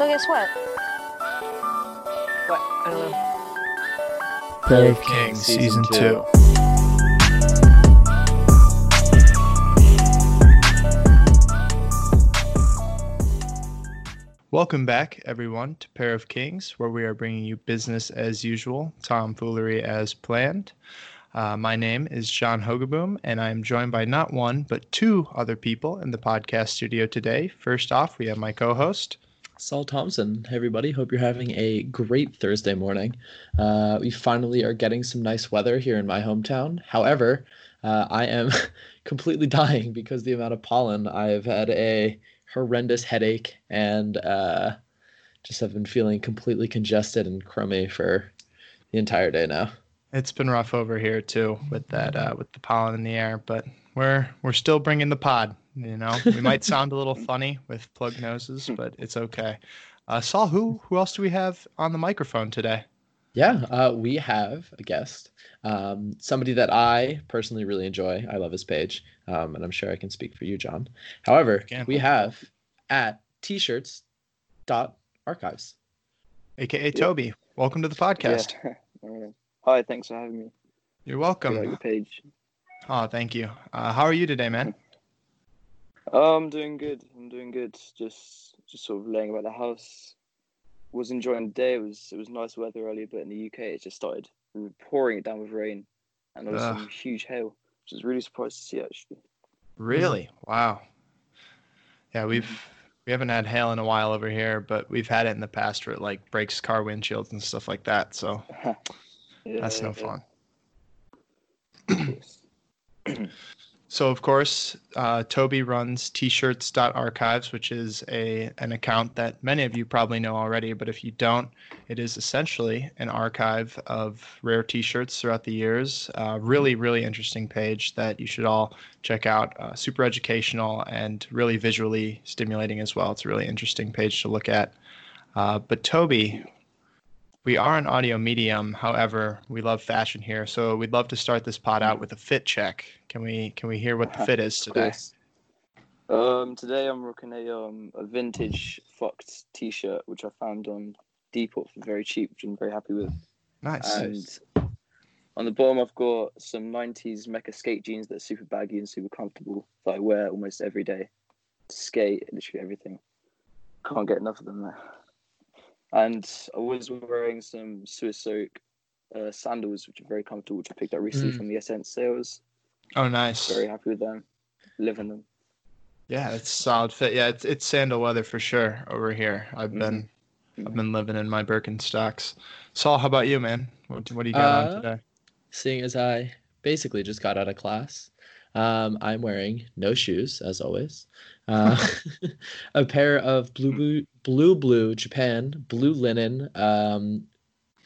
So guess what? What? I don't know. Pair of Kings Season 2. Welcome back, everyone, to Pair of Kings, where we are bringing you business as usual, tomfoolery as planned. Uh, my name is John Hogaboom, and I am joined by not one, but two other people in the podcast studio today. First off, we have my co host. Saul Thompson. Hey, everybody. Hope you're having a great Thursday morning. Uh, we finally are getting some nice weather here in my hometown. However, uh, I am completely dying because the amount of pollen. I've had a horrendous headache and uh, just have been feeling completely congested and crummy for the entire day now. It's been rough over here too with that uh, with the pollen in the air, but we're we're still bringing the pod. You know, we might sound a little funny with plug noses, but it's okay. Uh, Saul, who who else do we have on the microphone today? Yeah, uh, we have a guest, um, somebody that I personally really enjoy. I love his page, um, and I'm sure I can speak for you, John. However, we have at t-shirts dot archives, aka Toby. Welcome to the podcast. Yeah. Hi, thanks for having me. You're welcome. Like page. Oh, thank you. Uh, how are you today, man? Oh, I'm doing good. I'm doing good. Just just sort of laying about the house. Was enjoying the day. It was it was nice weather earlier, but in the UK it just started pouring it down with rain, and there was Ugh. some huge hail, which is really surprised to see actually. Really? Mm-hmm. Wow. Yeah, we've mm-hmm. we haven't had hail in a while over here, but we've had it in the past where it like breaks car windshields and stuff like that. So Yeah, that's no fun. So of course, uh, Toby runs t-shirts.archives, which is a an account that many of you probably know already. But if you don't, it is essentially an archive of rare t-shirts throughout the years. Uh, really, really interesting page that you should all check out. Uh, super educational and really visually stimulating as well. It's a really interesting page to look at. Uh, but Toby, we are an audio medium. However, we love fashion here, so we'd love to start this pod out with a fit check. Can we can we hear what the fit is today? Um, today I'm rocking a um a vintage fucked t-shirt which I found on Depop for very cheap, which I'm very happy with. Nice. And on the bottom, I've got some 90s mecha skate jeans that are super baggy and super comfortable that I wear almost every day. Skate, literally everything. Can't get enough of them there. And I was wearing some Suicoke uh, sandals, which are very comfortable, which I picked up recently Mm. from the SSENSE sales. Oh, nice. Very happy with them. Living them. Yeah, it's solid fit. Yeah, it's it's sandal weather for sure over here. I've Mhm. been I've Mhm. been living in my Birkenstocks. Saul, how about you, man? What, what do you got on Uh, today? seeing as I basically just got out of class. Um, I'm wearing no shoes, as always. Uh, a pair of blue, blue, blue, blue Japan blue linen um,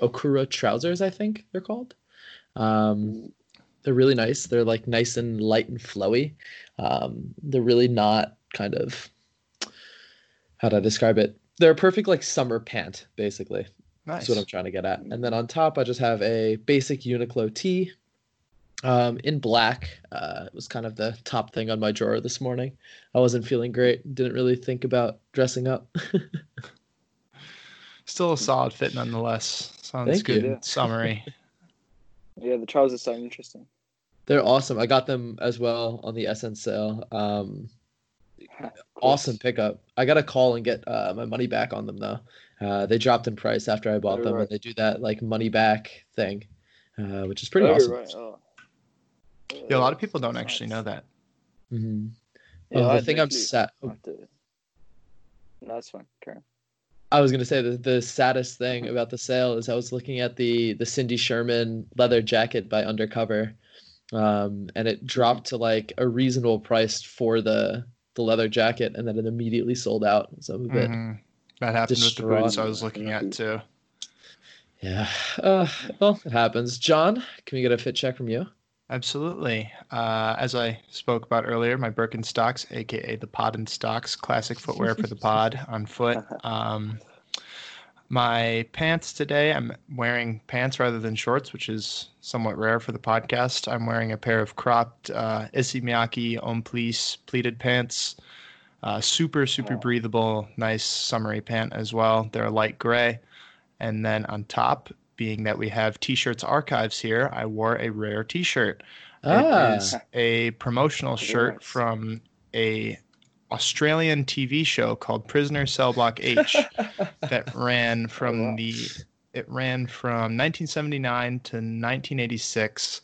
Okura trousers. I think they're called. Um, they're really nice. They're like nice and light and flowy. Um, they're really not kind of how do I describe it? They're a perfect like summer pant, basically. Nice. That's what I'm trying to get at. And then on top, I just have a basic Uniqlo tee um, in black. Uh, it was kind of the top thing on my drawer this morning. I wasn't feeling great. Didn't really think about dressing up. Still a solid fit nonetheless. Sounds Thank good. you. and Summery. Yeah, the trousers sound interesting. They're awesome. I got them as well on the SSENSE sale. Um, awesome pickup. I got to call and get uh, my money back on them though. Uh, they dropped in price after I bought them, right. and they do that like money back thing, uh, which is pretty oh, awesome. Right. Oh. Yeah, a lot of people don't actually know that. hmm Yeah, Oh, the I thing I'm literally sad. to- No, that's fine. Karen. I was gonna say the the saddest thing about the sale is I was looking at the the Cindy Sherman leather jacket by Undercover, um, and it dropped to like a reasonable price for the the leather jacket, and then it immediately sold out. So I'm a bit Mhm. That happened with the boots I was looking at too. yeah. Uh, well, it happens. John, can we get a fit check from you? Absolutely. Uh, as I spoke about earlier, my Birkenstocks, aka the Pod and Stocks, classic footwear for the pod on foot. Um, my pants today, I'm wearing pants rather than shorts, which is somewhat rare for the podcast. I'm wearing a pair of cropped uh, Issey Miyake Police pleated pants. Uh, super, super breathable, nice summery pant as well. They're light gray. And then on top, being that we have t-shirts archives here, I wore a rare t-shirt. Ah. It is a promotional shirt nice. from a Australian TV show called Prisoner Cell Block H that ran from wow. the it ran from 1979 to 1986.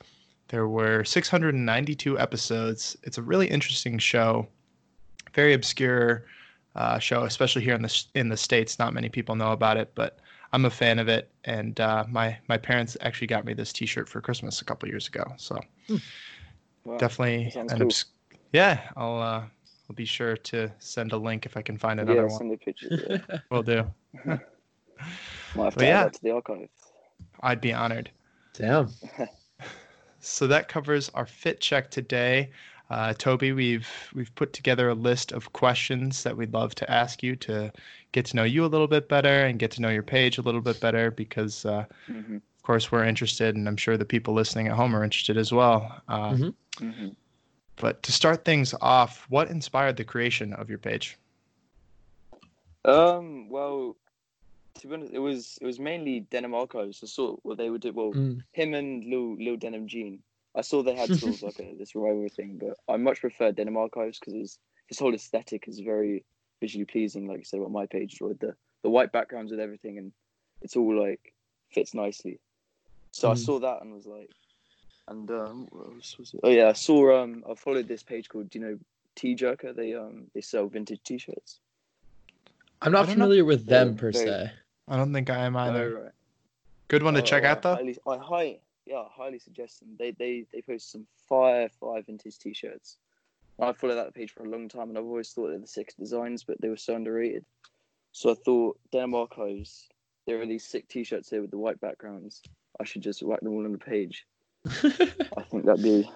There were 692 episodes. It's a really interesting show, very obscure uh, show, especially here in the in the states. Not many people know about it, but I'm a fan of it. And uh, my my parents actually got me this T-shirt for Christmas a couple years ago. So Wow. definitely an cool. obs- yeah. I'll uh, I'll be sure to send a link if I can find another yeah, one. send me pictures. Yeah. Will do. Might have to But add yeah. to the archive. I'd be honored. Damn. So that covers our fit check today. Uh, Toby, we've we've put together a list of questions that we'd love to ask you to get to know you a little bit better and get to know your page a little bit better because, uh, hmm of course, we're interested, and I'm sure the people listening at home are interested as well. Uh, Mhm. hmm But to start things off, what inspired the creation of your page? Um. Well, to be honest, it was it was mainly Denim Archives. I saw what they would do. Well, Mm. him and Lil Lil Denim Jean. I saw they had sort of like a, this revival thing, but I much prefer Denim Archives because his his whole aesthetic is very visually pleasing. Like you said about my page, with the the white backgrounds with everything, and it's all like fits nicely. So I Mm. saw that and was like, and um, what else was it? oh yeah, I saw um, I followed this page called, you know, T Jerker. They um they sell vintage T-shirts. I'm not don't know. familiar with them Very- per very- se. I don't think I am either. Oh, right. Good one to check Oh, out I though. Highly, I high, yeah, I highly suggest them. They they they post some fire fire vintage t-shirts. I followed that page for a long time, and I've always thought they're the sick designs, but they were so underrated. So I thought Denim Archives, there are these sick t-shirts here with the white backgrounds. I should just whack them all on the page. I think that'd be.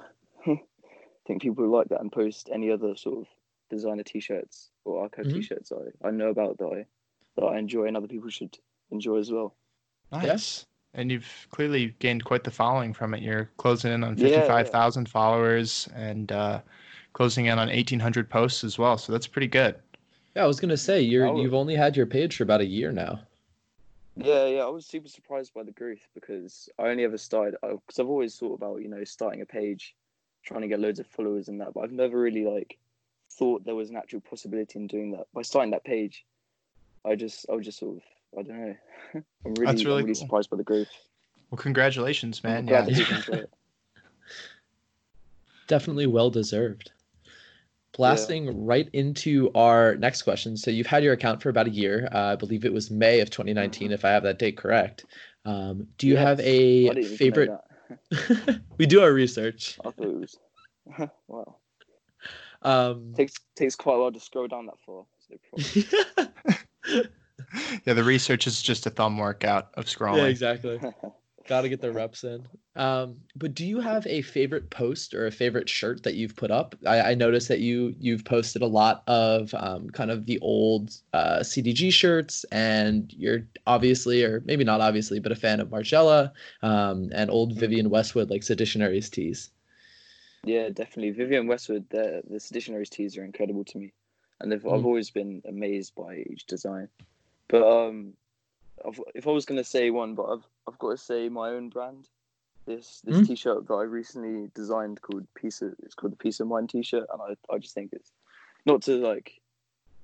I think people would like that and post any other sort of designer t-shirts or archive Mhm. t-shirts I, I know about that I that I enjoy and other people should enjoy as well. Nice. And you've clearly gained quite the following from it. You're closing in on Yeah, yeah. 55,000 followers and uh, closing in on 1,800 posts as well. So that's pretty good. Yeah, I was gonna say you're Oh. you've only had your page for about a year now. Yeah, yeah, I was super surprised by the growth because I only ever started because I've always thought about you know starting a page, trying to get loads of followers and that, but I've never really like thought there was an actual possibility in doing that. By starting that page, I just I was just sort of I don't know. I'm really, That's I'm really really cool. surprised by the growth. Well, congratulations, man. glad Yeah. that people enjoy it. Definitely well deserved. Blasting right into our next question. So you've had your account for about a year. Uh, I believe it was May of 2019, if I have that date correct. Um, do you have Yes, a I didn't even know favorite? we do our research. I thought it was wow. Um, Takes takes quite a while to scroll down that far. So probably- yeah, the research is just a thumb workout of scrolling. yeah, exactly. Got to get the reps in. Um, but do you have a favorite post or a favorite shirt that you've put up? I, I noticed that you you've posted a lot of um, kind of the old uh, CDG shirts, and you're obviously, or maybe not obviously, but a fan of Margiela um, and old Vivienne Westwood like Seditionaries tees. Yeah, definitely. Vivienne Westwood, the the Seditionaries tees are incredible to me, and they've, I've Mm. always been amazed by each design. But um, I've, if I was gonna say one, but I've I've got to say my own brand. This this Mm. t-shirt that I recently designed called Piece of it's called the Peace of Mind t-shirt, and I, I just think it's not to like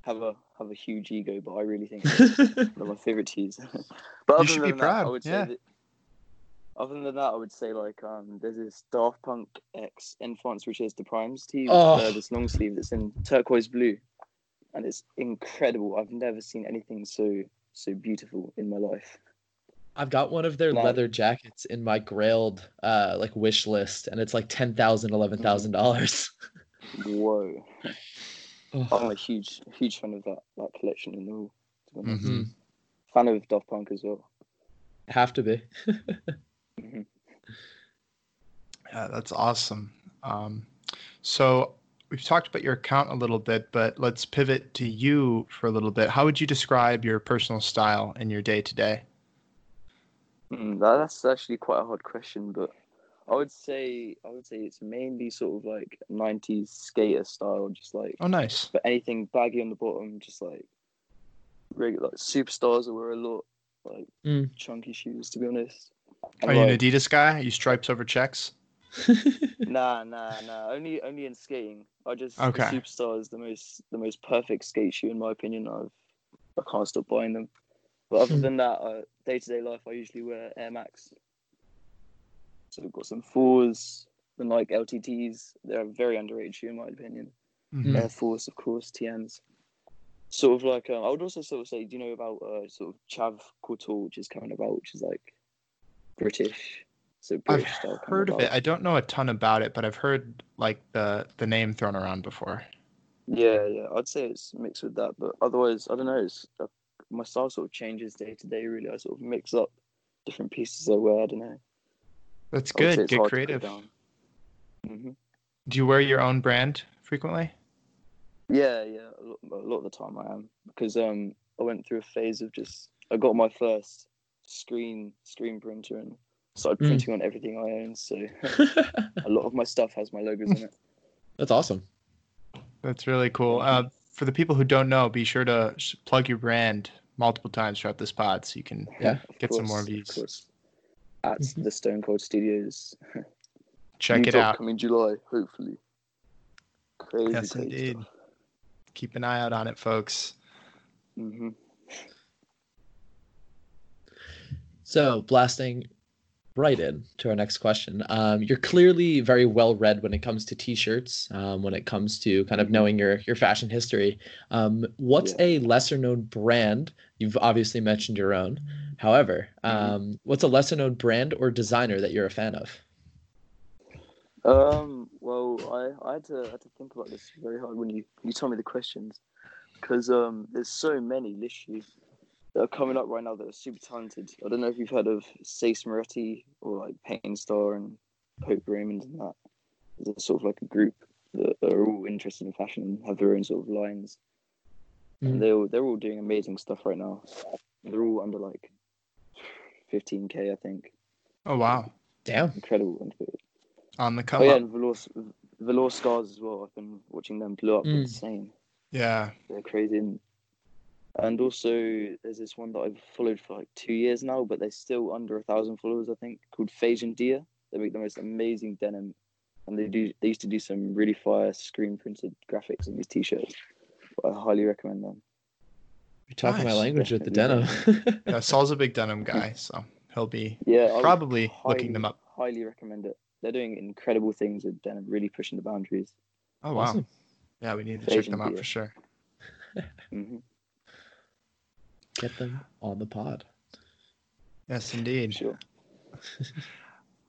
have a have a huge ego, but I really think it's one of my favorite tees. but other should be than that, I proud, would yeah. say that, other than that, I would say like um, there's this Daft Punk X Enfants Riches Déprimés tee, with, Oh. uh, this long sleeve that's in turquoise blue, and it's incredible. I've never seen anything so so beautiful in my life. I've got one of their Like- leather jackets in my Grailed uh, like wish list, and it's like ten thousand, eleven thousand dollars. Whoa! Oh. I'm a huge huge fan of that that collection and all. to be honest. Mhm. Fan of Daft Punk as well. Have to be. Mhm. Yeah, that's awesome. Um, so we've talked about your account a little bit, but let's pivot to you for a little bit. How would you describe your personal style in your day to day? Mm, that's actually quite a hard question, but I would say I would say it's mainly sort of like '90s skater style, just like Oh, nice. but anything baggy on the bottom, just like regular like superstars that wear a lot like Mm. chunky shoes. To be honest, And, Are you an Adidas guy? Are you stripes over checks? Nah, nah, nah. Only only in skating. I just the superstar is the most the most perfect skate shoe in my opinion. I've I can't stop buying them. But other Hmm. than that, uh, day to day life, I usually wear Air Max. So we've got some fours, the Nike LTDs. They're a very underrated shoe in my opinion. Mhm. Air Force, of course, TNs. Sort of like uh, I would also sort of say, do you know about uh, sort of Chav Couture, which is kind of about, which is like British. So I've style. heard of it. I don't know a ton about it, but I've heard like the the name thrown around before. Yeah, yeah, I'd say it's mixed with that, but otherwise, I don't know. It's uh, my style sort of changes day to day. Really, I sort of mix up different pieces I wear. I don't know. That's good. Get hard to put creative. down. hmm Do you wear your own brand frequently? Yeah, yeah. A lot, a lot of the time I am because um I went through a phase of just I got my first screen screen printer and started Mm. printing on everything I own. So a lot of my stuff has my logos in it. That's awesome. That's really cool. Uh, for the people who don't know, be sure to sh- plug your brand multiple times throughout this pod so you can Yeah. Of Get some more course, of views. course. At Mhm. the Stone Cold Studios. check New it out. Coming July, hopefully. Crazy, Yes, crazy indeed. stuff. Keep an eye out on it, folks. hmm So, blasting right in to our next question. Um, you're clearly very well read when it comes to t-shirts, um, when it comes to kind of Mhm. knowing your your fashion history. Um, what's Yeah. a lesser known brand? You've obviously mentioned your own. However, Mhm. um, what's a lesser known brand or designer that you're a fan of? Um. Well, I, I had to I had to think about this very hard when you you told me the questions, because um there's so many literally that are coming up right now that are super talented. I don't know if you've heard of Sace Moretti or like Pain Star and Pope Raymond and that. There's sort of like a group that are all interested in fashion and have their own sort of lines. Mhm. And they're all, they're all doing amazing stuff right now. They're all under like 15k, I think. Oh wow, Damn. Incredible. on the come oh yeah, and Velour, Velour Scars as well. I've been watching them blow up. Mm. Insane. Yeah. They're crazy. And, and also, there's this one that I've followed for like two years now, but they're still under a thousand followers, I think, called Phasian Deer. They make the most amazing denim, and they do. They used to do some really fire screen printed graphics on these t-shirts. I highly recommend them. You're talking my language with the denim. Yeah. Saul's a big denim guy, so he'll be Yeah, I would probably looking them up. Highly recommend it. They're doing incredible things with denim, really pushing the boundaries. Oh wow. Awesome. Yeah, we need to check them out beer. for sure. hmm Get them on the pod. Yes, indeed. Sure.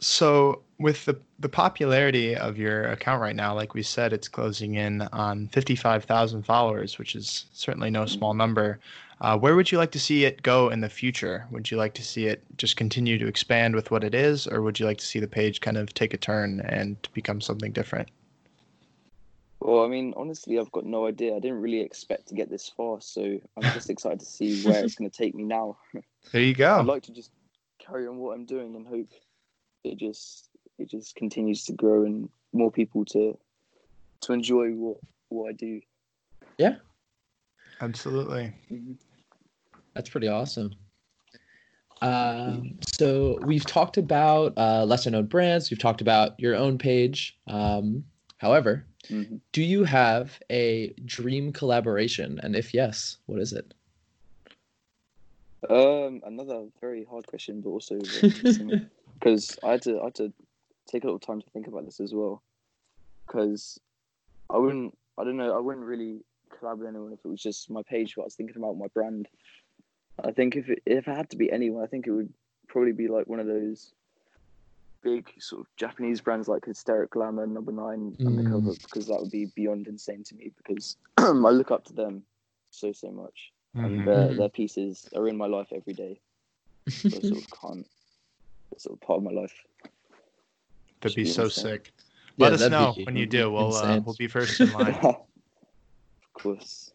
So, with the the popularity of your account right now, like we said, it's closing in on fifty five thousand followers, which is certainly no small number. Uh, where would you like to see it go in the future? Would you like to see it just continue to expand with what it is, or would you like to see the page kind of take a turn and become something different? Well, I mean, honestly, I've got no idea. I didn't really expect to get this far, so I'm just excited to see where it's going to take me now. There you go. I'd like to just carry on what I'm doing and hope it just it just continues to grow and more people to to enjoy what what I do. Yeah, absolutely. That's pretty awesome. Um, so we've talked about uh, lesser known brands. We've talked about your own page. Um, however, Mhm. do you have a dream collaboration? And if yes, what is it? Um, another very hard question, but also because I had to I had to take a little time to think about this as well. Because I wouldn't I don't know I wouldn't really collab with anyone if it was just my page, but I was thinking about my brand. I think if it if it had to be anyone, I think it would probably be like one of those big sort of Japanese brands like Hysteric Glamour, Number Nine, Undercover, because that would be beyond insane to me because I look up to them so so much and Mhm. their, Mhm. their pieces are in my life every day. So I sort of can't. It's sort of part of my life. That'd be be so insane. sick. Yeah, Let us know be when you do. We'll uh, we'll be first in line. of course.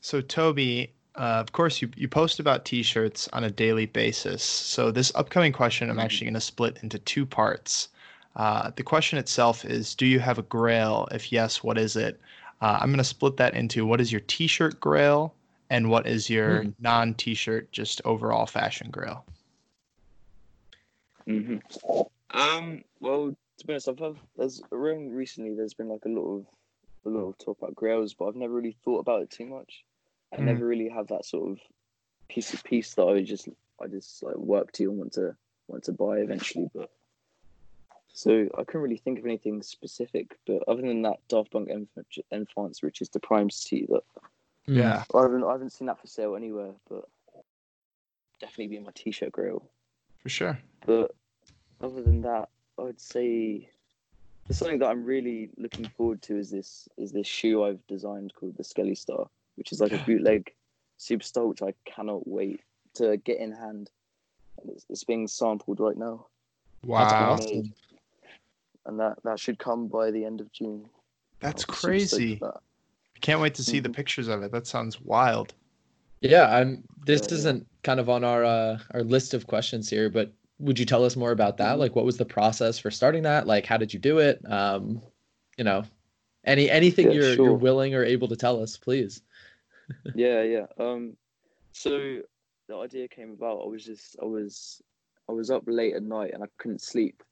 So Toby, uh, of course, you, you post about t shirts on a daily basis. So, this upcoming question I'm actually going to split into two parts. Uh, the question itself is Do you have a grail? If yes, what is it? Uh, I'm going to split that into what is your t shirt grail and what is your Hmm. non t shirt, just overall fashion grail? hmm Um. Well, to be honest, I've had, there's around recently. There's been like a lot of a lot of talk about grails, but I've never really thought about it too much. I Mhm. never really have that sort of piece of piece that I just I just like work to and want to want to buy eventually. But so I couldn't really think of anything specific. But other than that, Daft Punk Enf- Enfants Riches Déprimés tee that Mm. Yeah. I haven't I haven't seen that for sale anywhere, but definitely be in my t-shirt grill For sure. But other than that, I'd say there's something that I'm really looking forward to is this is this shoe I've designed called the Skelly Star, which is like a bootleg superstar, which I cannot wait to get in hand. It's, it's being sampled right now, Wow. awesome. and that that should come by the end of June. That's I'm crazy. for that. Can't wait to see the Mhm. pictures of it. That sounds wild. Yeah, I'm. This Yeah, yeah. isn't kind of on our uh, our list of questions here, but would you tell us more about that? Mhm. Like, what was the process for starting that? Like, how did you do it? Um, you know, any anything Yeah, you're you're willing or able to tell us, please. yeah yeah. Um so the idea came about. I was just i was i was up late at night and i couldn't sleep.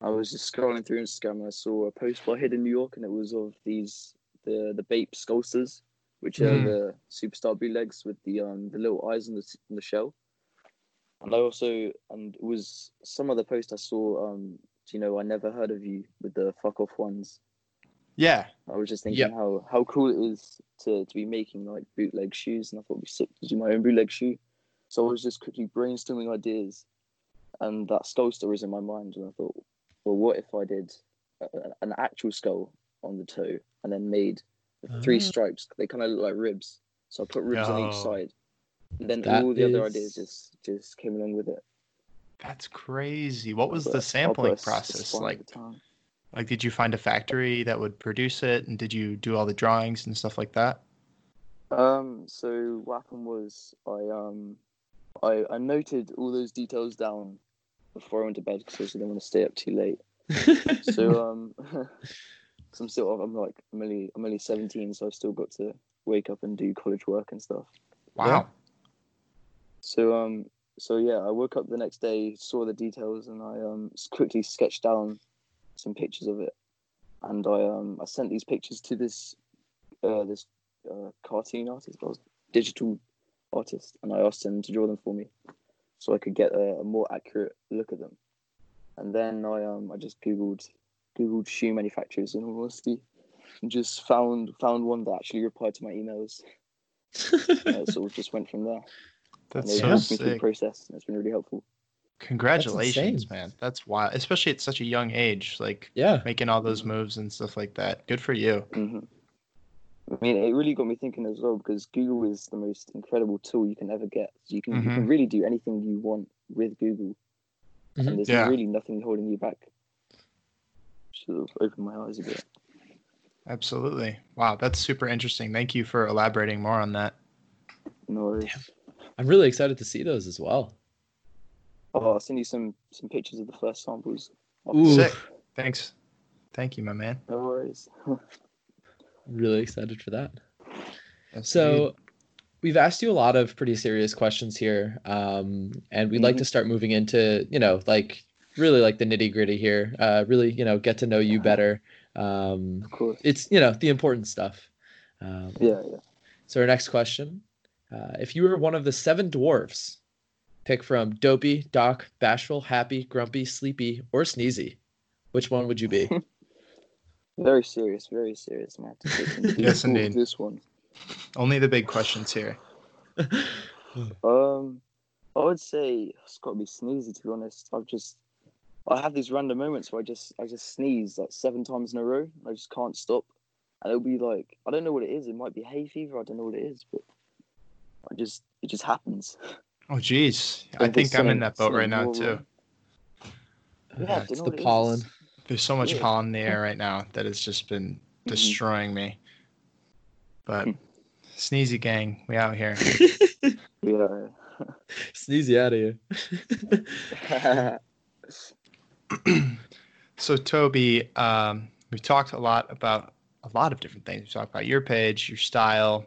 I was just scrolling through instagram and i saw a post by hidden new york and it was of these the the bape sculptors which are Mhm. the superstar bootlegs with the um the little eyes on the on the shell. And i also and it was some other post i saw um you know i never heard of you with the fuck off ones Yeah. I was just thinking Yep. how how cool it is to, to be making like bootleg shoes, and I thought it'd be sick to do my own bootleg shoe. So I was just quickly brainstorming ideas, and that skull story was in my mind, and I thought, well, what if I did a, a- an actual skull on the toe, and then made the three Ah. stripes? They kind of look like ribs, so I put ribs on each side, and then all the other ideas just just came along with it. That's crazy. What was I'll the sampling put a s- a process like? the time. Like, did you find a factory that would produce it, and did you do all the drawings and stuff like that? Um, so what happened was I um I I noted all those details down before I went to bed because I didn't want to stay up too late. So um, cause I'm still I'm like I'm only I'm only 17, so I've still got to wake up and do college work and stuff. Wow. So um so yeah, I woke up the next day, saw the details, and I um quickly sketched down some pictures of it, and I um I sent these pictures to this uh this uh, cartoon artist, or digital artist, and I asked him to draw them for me, so I could get a, a more accurate look at them. And then I um I just googled googled shoe manufacturers in all honesty, and just found found one that actually replied to my emails. And it sort of just went from there. That's and so they helped me through the sick. process, and it's been really helpful. Congratulations, insane. man. That's wild. Especially at such a young age, like yeah. making all those moves and stuff like that. Good for you. hmm I mean, it really got me thinking as well because Google is the most incredible tool you can ever get. You can you Mhm. can really do anything you want with Google, Mhm. and there's Yeah. really nothing holding you back. Sort of opened my eyes a bit. Absolutely. Wow, that's super interesting. Thank you for elaborating more on that. No worries. I'm really excited to see those as well. Oh, I'll send you some some pictures of the first samples. Ooh. Sick. Thanks. Thank you, my man. No worries. Really excited for that. Yes, So indeed. we've asked you a lot of pretty serious questions here. Um, and we'd like Mhm. to start moving into, you know, like really like the nitty gritty here. Uh, really, you know, get to know you better. Um, of course. it's, you know, the important stuff. Um, Yeah, yeah. So our next question, uh, if you were one of the seven dwarfs, pick from Dopey, Doc, Bashful, Happy, Grumpy, Sleepy, or Sneezy. Which one would you be? Very serious, very serious, man. To take Yes, indeed. This one. only the big questions here. Um, I would say it's got to be sneezy. To be honest, I've just I have these random moments where I just I just sneeze like seven times in a row. I just can't stop, and it'll be like I don't know what it is. It might be hay fever. I don't know what it is, but I just it just happens. Oh, geez. I Like, think I'm in that boat right now too. wrong. Yeah, it's the what it is. pollen. There's so much Yeah. pollen in the air right now that it's just been Mhm. destroying me. But Hmm. Sneezy gang, we out here. Yeah. Sneezy out of here. so Toby, um, we've talked a lot about a lot of different things. We talked about your page, your style,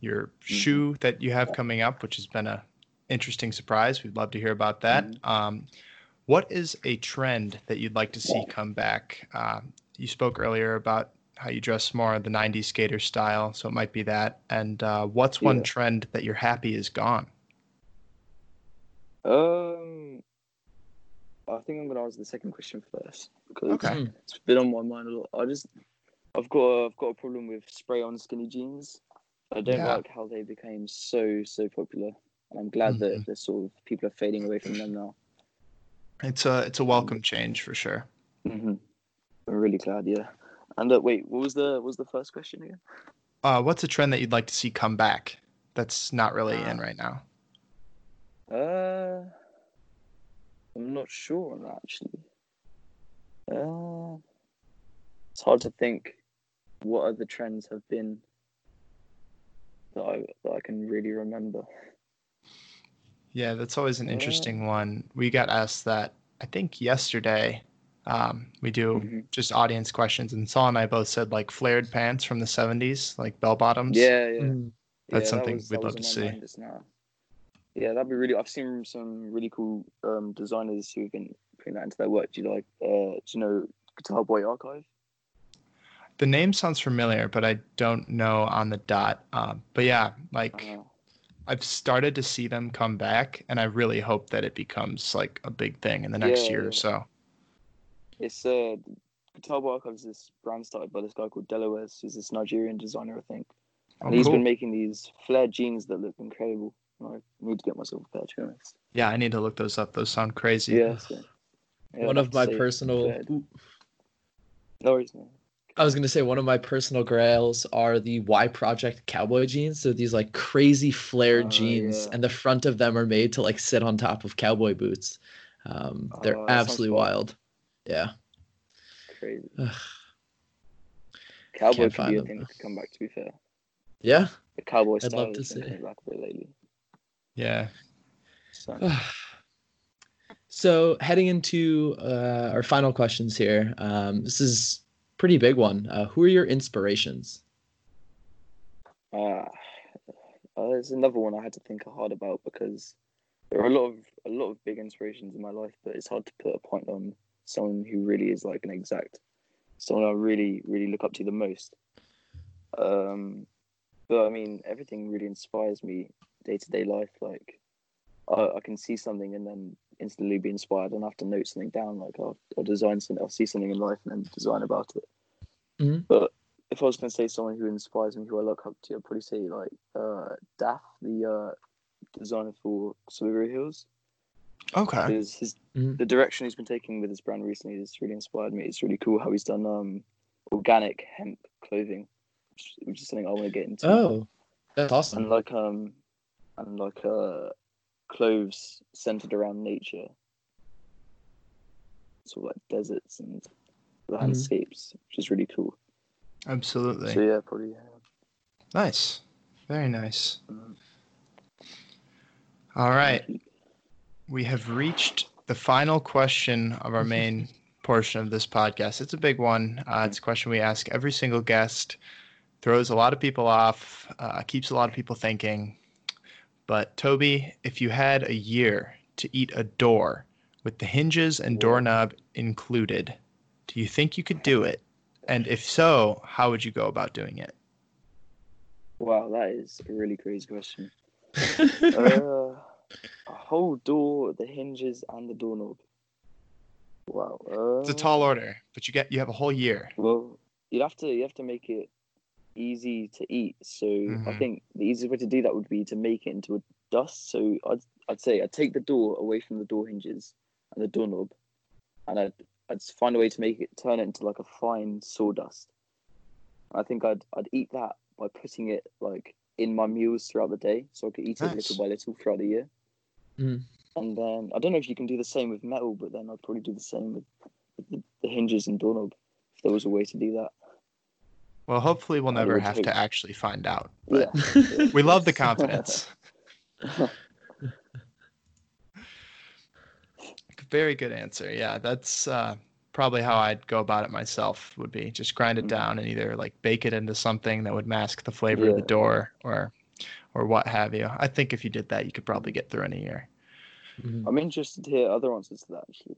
your Mm-hmm. shoe that you have coming up, which has been a interesting surprise. We'd love to hear about that. Mhm. Um, what is a trend that you'd like to see come back? Uh, you spoke earlier about how you dress more in the 90s skater style, so it might be that. And uh, what's one Yeah. trend that you're happy is gone? Um, I think I'm gonna answer the second question first because Okay. it's been on my mind a lot. I just, I've got, a, I've got a problem with spray-on skinny jeans. I don't Yeah. like how they became so, so popular, and I'm glad Mhm. that the sort of people are fading away from them now. It's a it's a welcome change for sure. hmm I'm really glad, yeah. And uh, wait, what was the what was the first question again? Uh, what's a trend that you'd like to see come back that's not really in Ah. right now? Uh, I'm not sure on that actually. Uh, it's hard to think what other trends have been that I that I can really remember. Yeah, that's always an Yeah. interesting one. We got asked that I think yesterday. Um, we do Mhm. just audience questions, and Saul and I both said like flared pants from the '70s, like bell bottoms. Yeah, yeah. Mm. That's yeah, something that was, we'd that love to see. mind just now. Yeah, that'd be really. I've seen some really cool um, designers who've been putting that into their work. Do you like? Uh, do you know Guitar Boy Archive? The name sounds familiar, but I don't know on the dot. Um, but yeah, like Uh, I've started to see them come back, and I really hope that it becomes like a big thing in the next Yeah, year yeah. or so. It's uh, Guitar Boy Archive is this brand started by this guy called Delaware, who's this Nigerian designer, I think. Oh, And he's cool. been making these flared jeans that look incredible. I need to get myself a pair, to be honest. Yeah, I need to look those up. Those sound crazy. Yeah. so- yeah, one I'd of my personal. No worries, man. I was gonna say one of my personal grails are the Y Project cowboy jeans. So these like crazy flared Oh, jeans, yeah. and the front of them are made to like sit on top of cowboy boots. Um, they're Oh, absolutely fun. wild. Yeah. Crazy. Ugh. Cowboy Can't could be a them, thing though. that could come back, to be fair. Yeah. The cowboy I'd style love to has been see. back a bit lately. Yeah. So, so heading into uh, our final questions here. Um, this is a pretty big one. Uh, who are your inspirations? uh, uh, there's another one I had to think hard about because there are a lot of a lot of big inspirations in my life, but it's hard to put a point on someone who really is like an exact, someone I really really look up to the most. Um, but I mean, everything really inspires me day to day life. Like, I, I can see something and then instantly be inspired. I have to note something down. Like, I'll, I'll design something, I'll see something in life and then design about it. Mhm. But if I was going to say someone who inspires me, who I look up to, I'd probably say like uh, Daff, the uh, designer for Subaru Hills. Okay. Because his Mhm. the direction he's been taking with his brand recently has really inspired me. It's really cool how he's done um organic hemp clothing, which, which is something I want to get into. Oh, that's awesome. and like um and like uh clothes centered around nature, sort of like deserts and landscapes, which is really cool. Absolutely. So yeah, probably. Yeah. Nice. Very nice. Mhm. All right. We have reached the final question of our main portion of this podcast. It's a big one. Uh, it's a question we ask every single guest. Throws a lot of people off, uh, keeps a lot of people thinking. But Toby, if you had a year to eat a door with the hinges and doorknob included, do you think you could do it? And if so, how would you go about doing it? Wow, that is a really crazy question. uh, a whole door, the hinges, and the doorknob. Wow. Uh, It's a tall order, but you get you have a whole year. Well, you'd have to you have to make it easy to eat. So I Mhm. think the easiest way to do that would be to make it into a dust. So I'd I'd say I'd take the door away from the door hinges and the doorknob, and I'd I'd find a way to make it turn it into like a fine sawdust. I think I'd I'd eat that by putting it like in my meals throughout the day, so I could eat it little by little throughout the year. Mm. And then I don't know if you can do the same with metal, but then I'd probably do the same with, with the, the hinges and doorknob if there was a way to do that. Well, hopefully we'll never have hope. to actually find out. But Yeah. we love the confidence. Very good answer. Yeah, that's uh, probably how I'd go about it myself. Would be just grind it Mm. down and either like bake it into something that would mask the flavor of the door, or or what have you. I think if you did that, you could probably get through in a year. Mhm. I'm interested to hear other answers to that actually.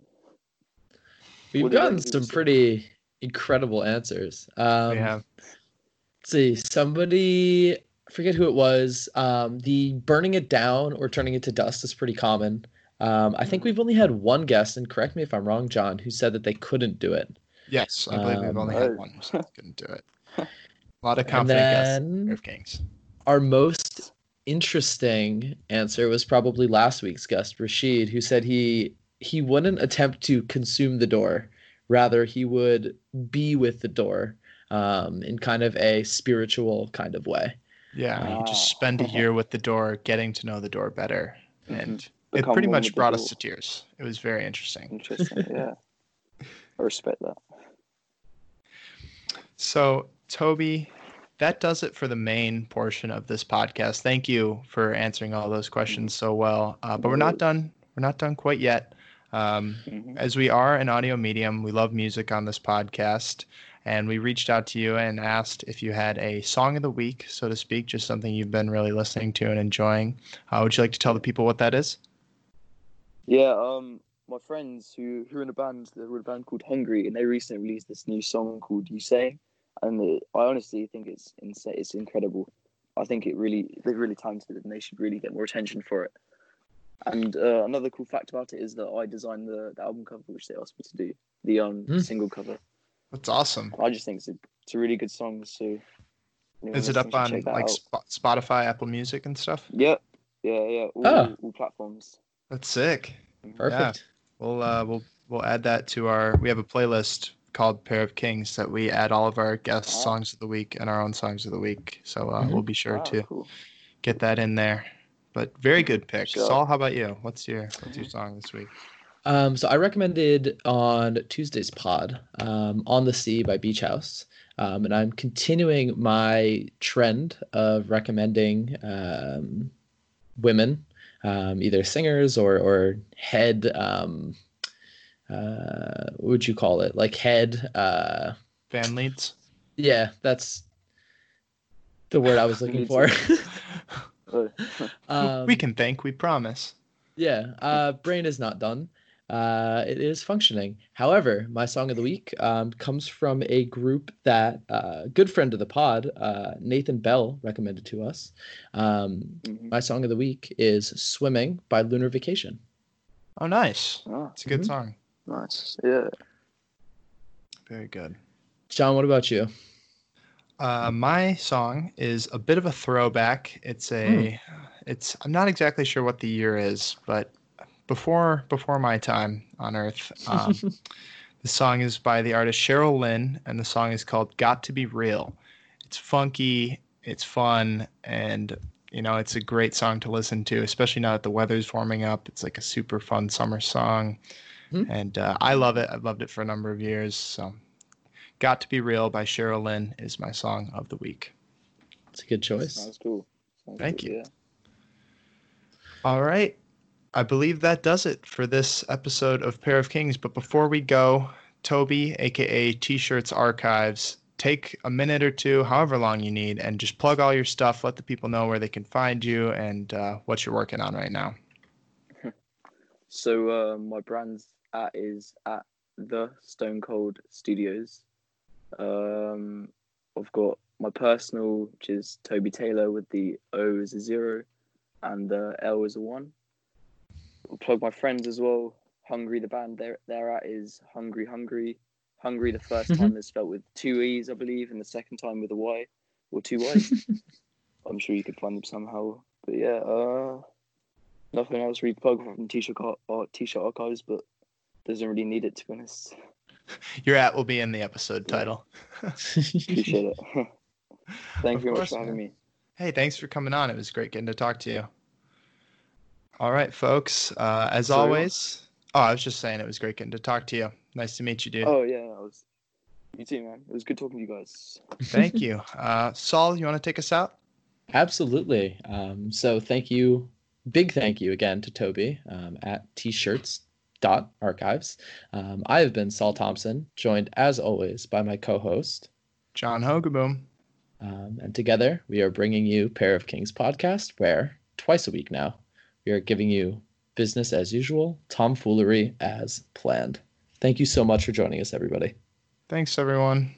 We've What gotten some pretty incredible answers. Um, have Let's see, somebody I forget who it was. Um, the burning it down or turning it to dust is pretty common. Um, I think we've only had one guest, and correct me if I'm wrong, John, who said that they couldn't do it. yes, I believe we've Um, only had oh. one who said couldn't do it. A lot of confident guests. Of Kings. our most interesting answer was probably last week's guest, Rashid, who said he he wouldn't attempt to consume the door, rather he would be with the door, um, in kind of a spiritual kind of way. Yeah, you just Ah. spend a year with the door, getting to know the door better, Mhm. and it pretty much brought us to tears. It was very interesting. Interesting. Yeah. I respect that. So, Toby, that does it for the main portion of this podcast. Thank you for answering all those questions so well. Uh, but we're not done. We're not done quite yet. Um, Mhm. as we are an audio medium, we love music on this podcast. And we reached out to you and asked if you had a song of the week, so to speak, just something you've been really listening to and enjoying. Uh, would you like to tell the people what that is? Yeah, um, my friends who who are in a band, they were in a band called Hungry, and they recently released this new song called "You Say," and it, I honestly think it's insane. It's incredible. I think it really they're really talented, and they should really get more attention for it. And uh, another cool fact about it is that I designed the, the album cover, which they asked me to do, the um Hmm. single cover. That's awesome. I just think it's a, it's a really good song. So Is it up on like out. Spotify, Apple Music, and stuff? Yep. Yeah, yeah. All, Ah. all platforms. That's sick. Perfect. We'll uh, we'll we'll add that to our. We have a playlist called Pair of Kings that we add all of our guest Ah. songs of the week and our own songs of the week. So uh, Mhm. we'll be sure Ah, to cool. get that in there. But very good pick. Sure. Saul, how about you? What's your what's your song this week? Um, so I recommended on Tuesday's pod, um, "On the Sea" by Beach House, um, and I'm continuing my trend of recommending um, women, um, either singers or or head. Um, uh, what would you call it? Like head. Uh, Fan leads. yeah, that's the word I was looking for. Oh. um, we can thank. We promise. Yeah, uh, brain is not done. Uh, it is functioning. However, my song of the week um, comes from a group that uh, good friend of the pod, uh, Nathan Bell, recommended to us. Um, Mhm. my song of the week is "Swimming" by Lunar Vacation. Oh, nice. Ah, It's a good Mhm. song. nice. Yeah. Very good. John, what about you? Uh, my song is a bit of a throwback. It's a, it's I'm not exactly sure what the year is, but before before my time on Earth, um, the song is by the artist Cheryl Lynn, and the song is called "Got to Be Real." It's funky, it's fun, and you know it's a great song to listen to, especially now that the weather's warming up. It's like a super fun summer song, Hmm. and uh, I love it. I've loved it for a number of years. So, "Got to Be Real" by Cheryl Lynn is my song of the week. It's a good choice. Sounds cool. Sounds Thank cool, you. Yeah. All right. I believe that does it for this episode of Pair of Kings. But before we go, Toby, aka T Shirts Archives, take a minute or two, however long you need, and just plug all your stuff. Let the people know where they can find you and uh, what you're working on right now. So uh, my brand's at is at the Stone Cold Studios. Um, I've got my personal, which is Toby Taylor with the O is a zero, and the L is a one. I'll plug my friends as well. Hungry, the band they're, they're at is Hungry Hungry. Hungry, the first time is spelled with two E's, I believe, and the second time with a Y or two Y's. I'm sure you could find them somehow. But yeah, uh, nothing else really plug from T-shirt ar- ar- T-shirt archives, but doesn't really need it to be honest. Your at will be in the episode title. Appreciate it. Thank you very much for having me. Hey, thanks for coming on. It was great getting to talk to you. All right, folks. Uh, as Sorry, always, oh, I was just saying it was great getting to talk to you. Nice to meet you, dude. Oh yeah, I was. You too, man. It was good talking to you guys. Thank you. Uh, Saul, you want to take us out? Absolutely. Um, so thank you, big thank you again to Toby um, at tshirts.archives. Um, I have been Saul Thompson, joined as always by my co-host John Hogaboom. Um, and together we are bringing you Pair of Kings podcast, where twice a week now we are giving you business as usual, tomfoolery as planned. Thank you so much for joining us, everybody. Thanks, everyone.